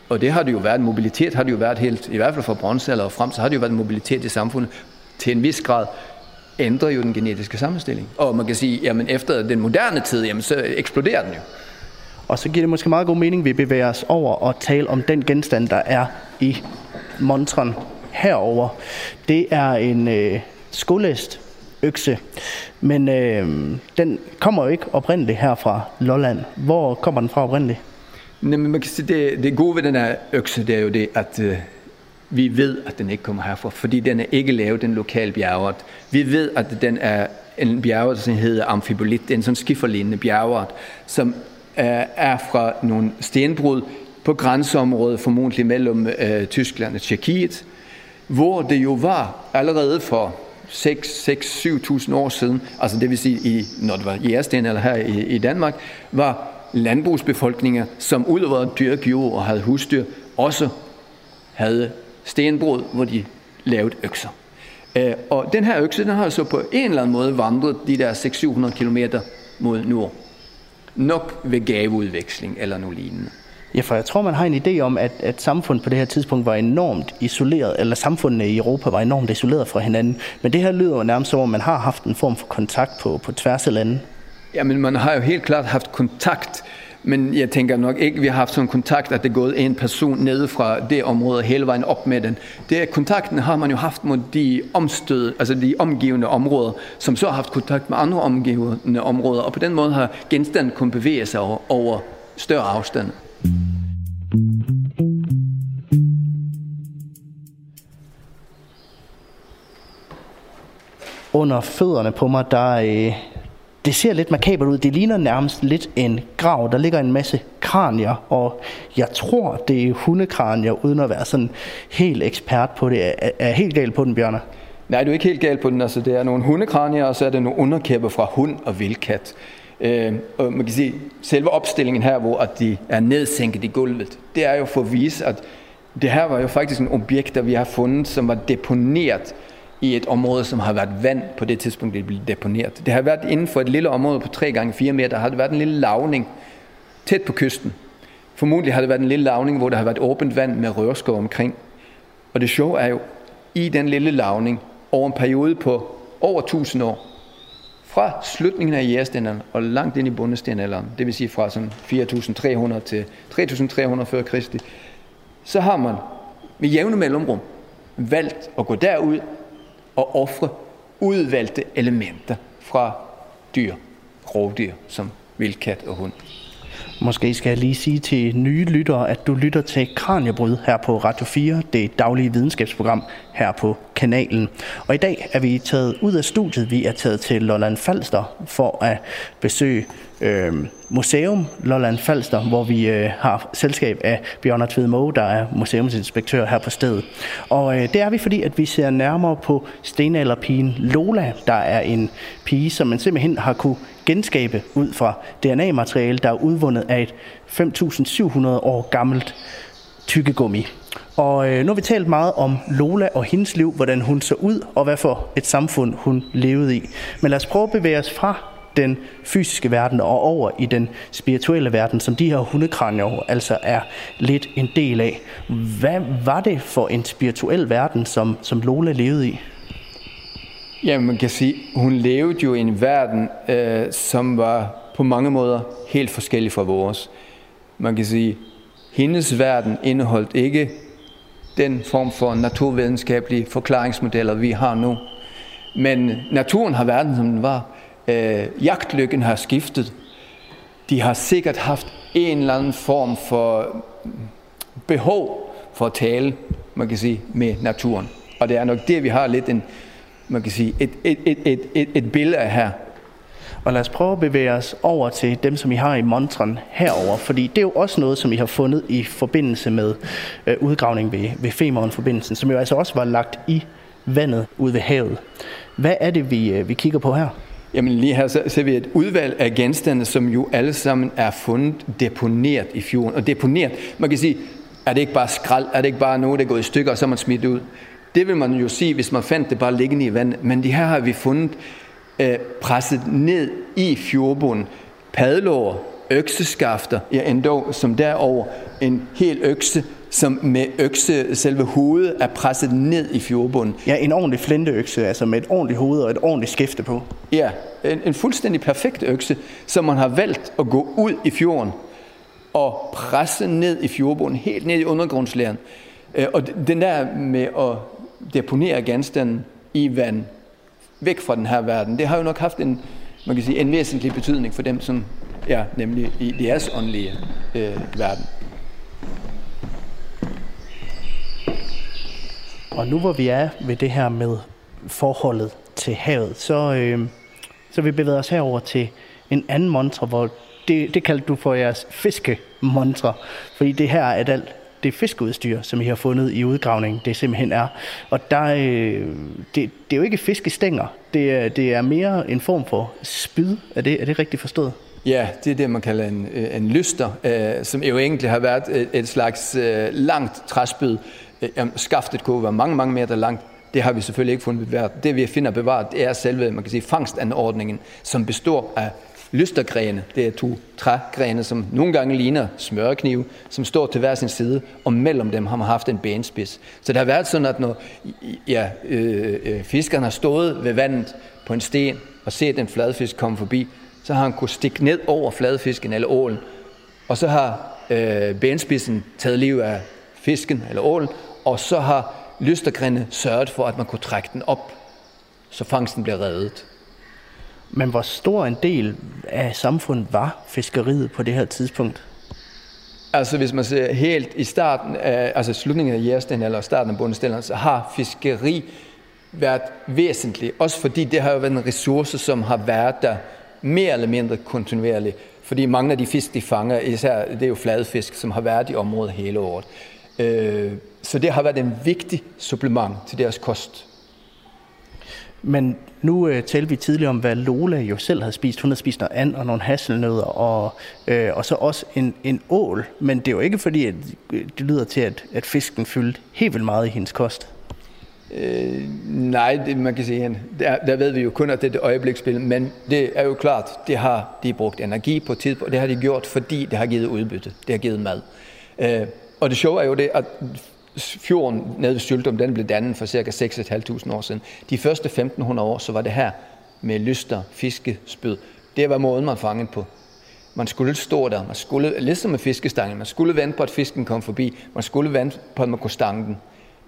og det har det jo været, mobilitet har det jo været helt, i hvert fald fra bronzealder og frem, så har det jo været mobilitet i samfundet til en vis grad ændrer jo den genetiske sammenstilling. Og man kan sige, jamen efter den moderne tid, jamen så eksploderer den jo. Og så giver det måske meget god mening, at vi bevæger os over og tale om den genstand, der er i montren herover. Det er en øh, skolæst økse, men øh, den kommer jo ikke oprindeligt her fra Lolland. Hvor kommer den fra oprindeligt? Nej, men man kan sige, det, det gode ved den her økse, det er jo det, at øh, vi ved, at den ikke kommer herfra, fordi den er ikke lavet den lokale bjergart. Vi ved, at den er en bjergart, som hedder amfibolit. En sådan skifferlignende bjergart, som øh, er fra nogle stenbrud på grænseområdet, formodentlig mellem øh, Tyskland og Tjekkiet, hvor det jo var allerede for 6-7.000 år siden, altså det vil sige, i, når det var jægersten eller her i, i Danmark, var landbrugsbefolkninger, som udover at dyrke jord og havde husdyr, også havde stenbrud, hvor de lavede økser. Øh, og den her økse, den har så på en eller anden måde vandret de der 600-700 km mod nord. Nok ved gaveudveksling eller noget lignende. Ja, for jeg tror, man har en idé om, at, at samfundet på det her tidspunkt var enormt isoleret, eller samfundene i Europa var enormt isoleret fra hinanden. Men det her lyder jo nærmest som om, man har haft en form for kontakt på, på tværs af landet. Jamen, man har jo helt klart haft kontakt men jeg tænker nok ikke, at vi har haft sådan kontakt, at det er gået en person ned fra det område hele vejen op med den. Det, kontakten har man jo haft mod de omstød, altså de omgivende områder, som så har haft kontakt med andre omgivende områder, og på den måde har genstanden kunnet bevæge sig over, over større afstand. Under fødderne på mig, der, øh, det ser lidt makabert ud. Det ligner nærmest lidt en grav. Der ligger en masse kranier, og jeg tror, det er hundekranier, uden at være sådan helt ekspert på det. Er, er helt galt på den, Bjørne? Nej, du er ikke helt galt på den. Altså, det er nogle hundekranier, og så er det nogle underkæber fra hund og vildkat. Øh, og man kan sige, selve opstillingen her, hvor at de er nedsænket i gulvet, det er jo for at vise, at det her var jo faktisk en objekt, der vi har fundet, som var deponeret i et område, som har været vand på det tidspunkt, det blev deponeret. Det har været inden for et lille område på 3 gange 4 meter, har det været en lille lavning tæt på kysten. Formodentlig har det været en lille lavning, hvor der har været åbent vand med rørskov omkring. Og det sjove er jo, i den lille lavning, over en periode på over 1000 år, fra slutningen af jægerstenalderen og langt ind i bundestenalderen, det vil sige fra sådan 4.300 til 3.300 før Kristi, så har man med jævne mellemrum valgt at gå derud og ofre udvalgte elementer fra dyr, rovdyr som vildkat og hund. Måske skal jeg lige sige til nye lyttere, at du lytter til Kranjebryd her på Radio 4, det daglige videnskabsprogram her på kanalen. Og i dag er vi taget ud af studiet. Vi er taget til Lolland Falster for at besøge øh, Museum Lolland Falster, hvor vi øh, har selskab af Bjørn Tved Moe, der er museumsinspektør her på stedet. Og øh, det er vi, fordi at vi ser nærmere på stenalderpigen Lola, der er en pige, som man simpelthen har kunne genskabe ud fra DNA-materiale, der er udvundet af et 5.700 år gammelt tykkegummi. Og øh, nu har vi talt meget om Lola og hendes liv, hvordan hun så ud, og hvad for et samfund hun levede i. Men lad os prøve at bevæge os fra den fysiske verden og over i den spirituelle verden, som de her hundekranier altså er lidt en del af. Hvad var det for en spirituel verden, som, som Lola levede i? Ja, man kan sige, hun levede jo i en verden, øh, som var på mange måder helt forskellig fra vores. Man kan sige, hendes verden indeholdt ikke den form for naturvidenskabelige forklaringsmodeller, vi har nu. Men naturen har været, som den var. Øh, jagtlykken har skiftet. De har sikkert haft en eller anden form for behov for at tale, man kan sige, med naturen. Og det er nok det, vi har lidt en, man kan sige, et, et, et, et, et, et billede af her. Og lad os prøve at bevæge os over til dem, som I har i montren herover, fordi det er jo også noget, som I har fundet i forbindelse med øh, udgravning ved, ved Femern-forbindelsen, som jo altså også var lagt i vandet ude ved havet. Hvad er det, vi, øh, vi kigger på her? Jamen lige her så ser vi et udvalg af genstande, som jo alle sammen er fundet deponeret i fjorden. Og deponeret, man kan sige, er det ikke bare skrald, er det ikke bare noget, der går i stykker, og så er man smidt ud. Det vil man jo sige, hvis man fandt det bare liggende i vandet. Men de her har vi fundet øh, presset ned i fjordbunden. Padlår, økseskafter, ja endda som derover en hel økse, som med økse, selve hovedet er presset ned i fjordbunden. Ja, en ordentlig flinteøkse, altså med et ordentligt hoved og et ordentligt skæfte på. Ja, en, en fuldstændig perfekt økse, som man har valgt at gå ud i fjorden og presse ned i fjordbunden, helt ned i undergrundslæren. Øh, og den der med at deponere genstanden i vand, væk fra den her verden, det har jo nok haft en, man kan sige, en væsentlig betydning for dem, som er nemlig i deres åndelige øh, verden. Og nu hvor vi er ved det her med forholdet til havet, så, øh, så vi bevæger os herover til en anden montre, hvor det, det kaldte du for jeres fiskemontre, fordi det her er alt det fiskeudstyr, som I har fundet i udgravningen, det simpelthen er. Og der, øh, det, det er jo ikke fiskestænger, det er, det er mere en form for spyd. Er det, er det rigtigt forstået? Ja, det er det, man kalder en, øh, en lyster, øh, som jo egentlig har været et, et slags øh, langt træspyd. Øh, skaftet kunne være mange, mange meter langt. Det har vi selvfølgelig ikke fundet bevaret. Det vi finder bevaret, det er selve man kan sige, fangstanordningen, som består af lystergrene. Det er to trægrene, som nogle gange ligner smørknive, som står til hver sin side, og mellem dem har man haft en benspids. Så det har været sådan, at når ja, øh, øh, fiskeren har stået ved vandet på en sten og set en fladfisk komme forbi, så har han kunnet stikke ned over fladfisken eller ålen, og så har øh, benspidsen taget liv af fisken eller ålen, og så har lystergrene sørget for, at man kunne trække den op, så fangsten blev reddet. Men hvor stor en del af samfundet var fiskeriet på det her tidspunkt? Altså hvis man ser helt i starten af, altså slutningen af jæresten eller starten af bundestilleren, så har fiskeri været væsentligt. Også fordi det har jo været en ressource, som har været der mere eller mindre kontinuerligt. Fordi mange af de fisk, de fanger, især det er jo fladfisk, som har været i området hele året. Øh, så det har været en vigtig supplement til deres kost. Men nu øh, talte vi tidligere om, hvad Lola jo selv havde spist. Hun havde spist noget and og nogle hasselnødder, og, øh, og så også en, en ål. Men det er jo ikke fordi, at øh, det lyder til, at, at fisken fyldte helt vildt meget i hendes kost. Øh, nej, det, man kan sige, der, der ved vi jo kun, at det er et øjebliksspil, men det er jo klart, det har de brugt energi på tid, og det har de gjort, fordi det har givet udbytte, det har givet mad. Øh, og det sjove er jo det, at fjorden nede ved Syltum, den blev dannet for ca. 6.500 år siden. De første 1.500 år, så var det her med lyster, fiske, spyd. Det var måden, man fangede på. Man skulle stå der, man skulle, ligesom med fiskestangen, man skulle vente på, at fisken kom forbi, man skulle vente på, at man kunne stange den.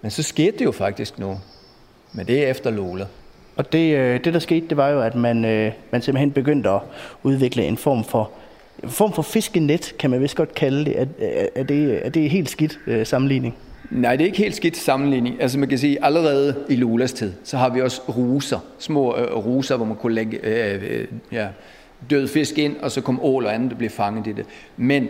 Men så skete det jo faktisk nu. Men det er efter Lola. Og det, øh, det der skete, det var jo, at man, øh, man simpelthen begyndte at udvikle en form for en form for fiskenet, kan man vist godt kalde det. Er, er, det, er det helt skidt øh, sammenligning? Nej, det er ikke helt skidt sammenligning. Altså man kan sige, allerede i Lulas tid, så har vi også ruser, små øh, ruser, hvor man kunne lægge øh, øh, ja, død fisk ind, og så kom ål og andet, der blev fanget i det. Men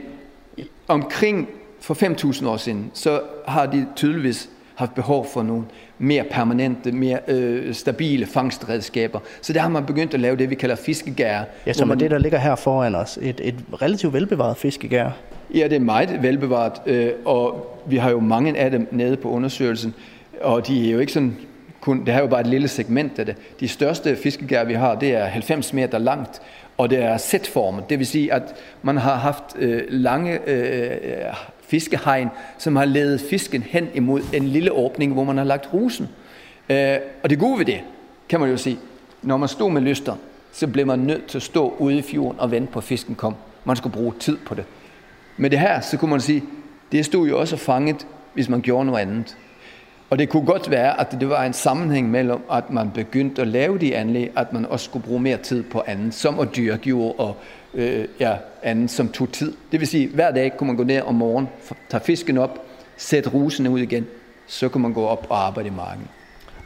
omkring for 5.000 år siden, så har de tydeligvis haft behov for nogle mere permanente, mere øh, stabile fangstredskaber. Så der har man begyndt at lave det, vi kalder fiskegær. Ja, som man, er det, der ligger her foran os. Et, et relativt velbevaret fiskegær. Ja, det er meget velbevaret, øh, og vi har jo mange af dem nede på undersøgelsen, og de er jo ikke sådan kun, det er jo bare et lille segment af det. De største fiskegær, vi har, det er 90 meter langt, og det er sætformet. Det vil sige, at man har haft øh, lange øh, fiskehegn, som har ledet fisken hen imod en lille åbning, hvor man har lagt rusen. Øh, og det gode ved det, kan man jo sige, når man stod med lyster, så blev man nødt til at stå ude i fjorden og vente på, at fisken kom. Man skulle bruge tid på det. Men det her, så kunne man sige, det stod jo også fanget, hvis man gjorde noget andet. Og det kunne godt være, at det var en sammenhæng mellem, at man begyndte at lave de anlæg, at man også skulle bruge mere tid på andet, som at dyrke jord og øh, ja, andet, som tog tid. Det vil sige, hver dag kunne man gå ned om morgenen, tage fisken op, sætte rusene ud igen, så kunne man gå op og arbejde i marken.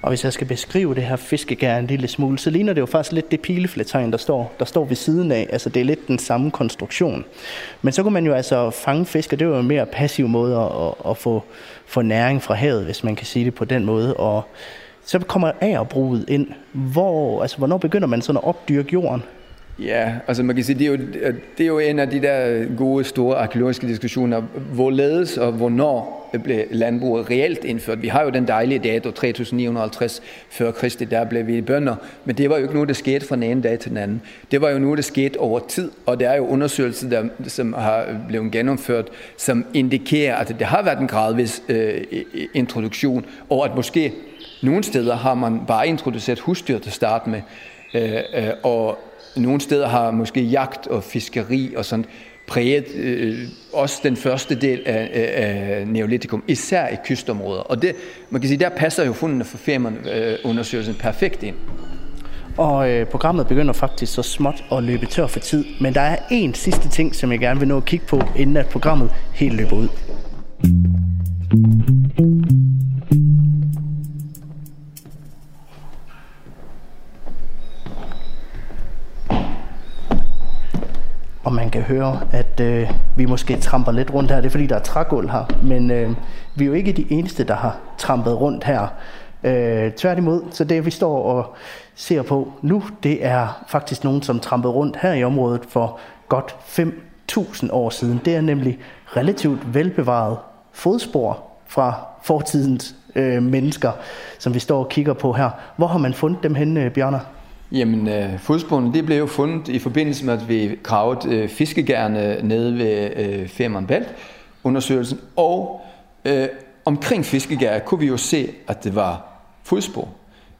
Og hvis jeg skal beskrive det her fiskegær en lille smule, så ligner det jo faktisk lidt det pilefletegn, der står, der står ved siden af. Altså det er lidt den samme konstruktion. Men så kunne man jo altså fange fisk, og det var jo en mere passiv måde at, at få, få næring fra havet, hvis man kan sige det på den måde. Og så kommer agerbruget ind. Hvor, altså, hvornår begynder man sådan at opdyrke jorden? Ja, altså man kan sige, det er jo, det er jo en af de der gode, store arkeologiske diskussioner. Hvorledes og hvornår Øh, blev landbruget reelt indført? Vi har jo den dejlige dato, 3950 før Kristi, der blev vi bønder, men det var jo ikke noget, der skete fra den ene dag til den anden. Det var jo noget, der skete over tid, og der er jo undersøgelser, der, som har blevet gennemført, som indikerer, at det har været en gradvis øh, introduktion, og at måske nogle steder har man bare introduceret husdyr til start med, øh, øh, og nogle steder har måske jagt og fiskeri og sådan præget øh, også den første del af, af neolitikum, især i kystområder. Og det, man kan sige, der passer jo fundene for Fehrmann-undersøgelsen perfekt ind. Og øh, programmet begynder faktisk så småt at løbe tør for tid, men der er en sidste ting, som jeg gerne vil nå at kigge på, inden at programmet helt løber ud. og man kan høre, at øh, vi måske tramper lidt rundt her. Det er fordi, der er trægulv her, men øh, vi er jo ikke de eneste, der har trampet rundt her. Øh, tværtimod, så det vi står og ser på nu, det er faktisk nogen, som trampede rundt her i området for godt 5.000 år siden. Det er nemlig relativt velbevaret fodspor fra fortidens øh, mennesker, som vi står og kigger på her. Hvor har man fundet dem henne, øh, Bjørner? Jamen, øh, fodsporene det blev jo fundet i forbindelse med, at vi gravede øh, fiskegærne nede ved øh, Femern Bælt undersøgelsen, og øh, omkring fiskegær kunne vi jo se, at det var fodspor.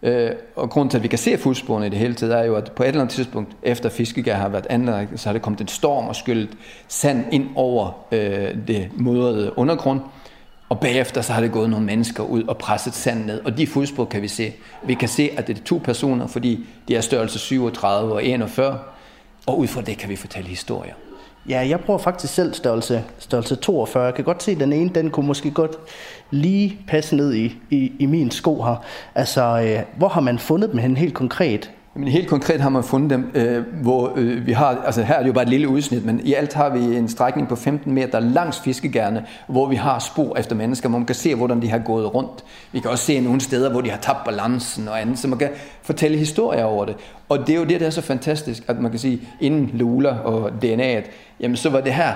Øh, og grunden til, at vi kan se fodsporene i det hele taget, er jo, at på et eller andet tidspunkt, efter fiskegær har været anlagt, så har det kommet en storm og skyllet sand ind over øh, det modrede undergrund, og bagefter så har det gået nogle mennesker ud og presset sand ned, og de fodspor kan vi se. Vi kan se, at det er to personer, fordi de er størrelse 37 og 41, og ud fra det kan vi fortælle historier. Ja, jeg bruger faktisk selv størrelse, størrelse 42. Jeg kan godt se, at den ene, den kunne måske godt lige passe ned i, i, i min sko her. Altså, øh, hvor har man fundet dem hen helt konkret? Men helt konkret har man fundet dem, øh, hvor øh, vi har, altså her er det jo bare et lille udsnit, men i alt har vi en strækning på 15 meter langs fiskegærne, hvor vi har spor efter mennesker, hvor man kan se, hvordan de har gået rundt. Vi kan også se nogle steder, hvor de har tabt balancen og andet, så man kan fortælle historier over det. Og det er jo det, der er så fantastisk, at man kan sige, inden Lula og DNA'et, jamen så var det her,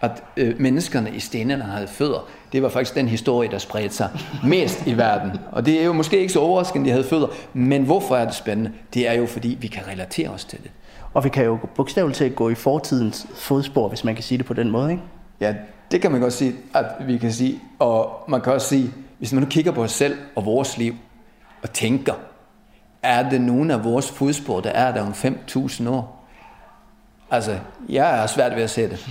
at øh, menneskerne i stenene havde fødder. Det var faktisk den historie, der spredte sig mest i verden. Og det er jo måske ikke så overraskende, at de havde fødder, men hvorfor er det spændende? Det er jo, fordi vi kan relatere os til det. Og vi kan jo bogstaveligt talt gå i fortidens fodspor, hvis man kan sige det på den måde, ikke? Ja, det kan man godt sige, at vi kan sige. Og man kan også sige, hvis man nu kigger på os selv og vores liv, og tænker, er det nogen af vores fodspor, der er der om 5.000 år? Altså, jeg er svært ved at se det.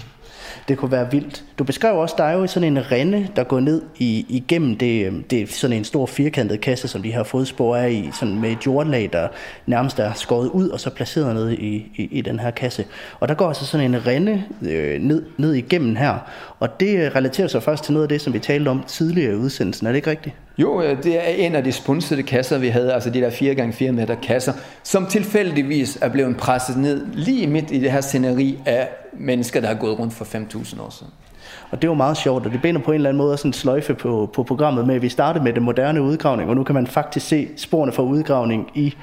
Det kunne være vildt. Du beskrev også, der er jo sådan en rende, der går ned i, igennem det, øhm, det er sådan en stor firkantet kasse, som de her fodspor er i, sådan med et jordlag, der nærmest er skåret ud og så placeret ned i, i, i den her kasse. Og der går altså sådan en rende øh, ned, ned igennem her, og det relaterer sig først til noget af det, som vi talte om tidligere i udsendelsen. Er det ikke rigtigt? Jo, øh, det er en af de spunsede kasser, vi havde, altså de der 4x4 meter kasser, som tilfældigvis er blevet presset ned lige midt i det her sceneri af mennesker, der har gået rundt for 5.000 år siden. Og det var meget sjovt, og det binder på en eller anden måde sådan en sløjfe på, på programmet med, at vi startede med den moderne udgravning, og nu kan man faktisk se sporene fra udgravning i,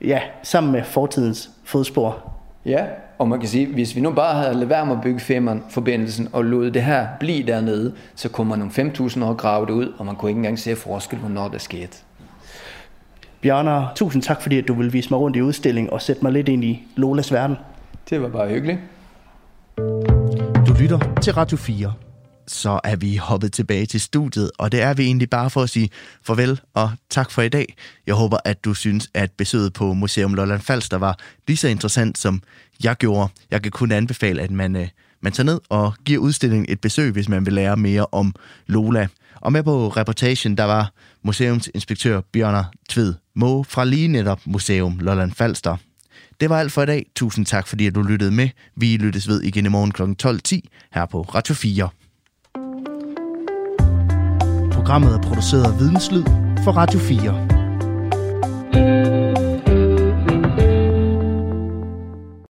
ja, sammen med fortidens fodspor. Ja, og man kan sige, hvis vi nu bare havde lavet være med at bygge Femern-forbindelsen og lod det her blive dernede, så kunne man nogle 5.000 år grave det ud, og man kunne ikke engang se forskel, hvornår det skete. Bjørner, tusind tak, fordi at du vil vise mig rundt i udstillingen og sætte mig lidt ind i Lolas verden. Det var bare hyggeligt. Du lytter til Radio 4. Så er vi hoppet tilbage til studiet, og det er vi egentlig bare for at sige farvel og tak for i dag. Jeg håber, at du synes, at besøget på Museum Lolland Falster var lige så interessant, som jeg gjorde. Jeg kan kun anbefale, at man, øh, man tager ned og giver udstillingen et besøg, hvis man vil lære mere om Lola. Og med på reportagen, der var museumsinspektør Bjørner Tved Må fra lige netop Museum Lolland Falster. Det var alt for i dag. Tusind tak, fordi at du lyttede med. Vi lyttes ved igen i morgen kl. 12.10 her på Radio 4. Programmet er produceret af Videnslyd for Radio 4.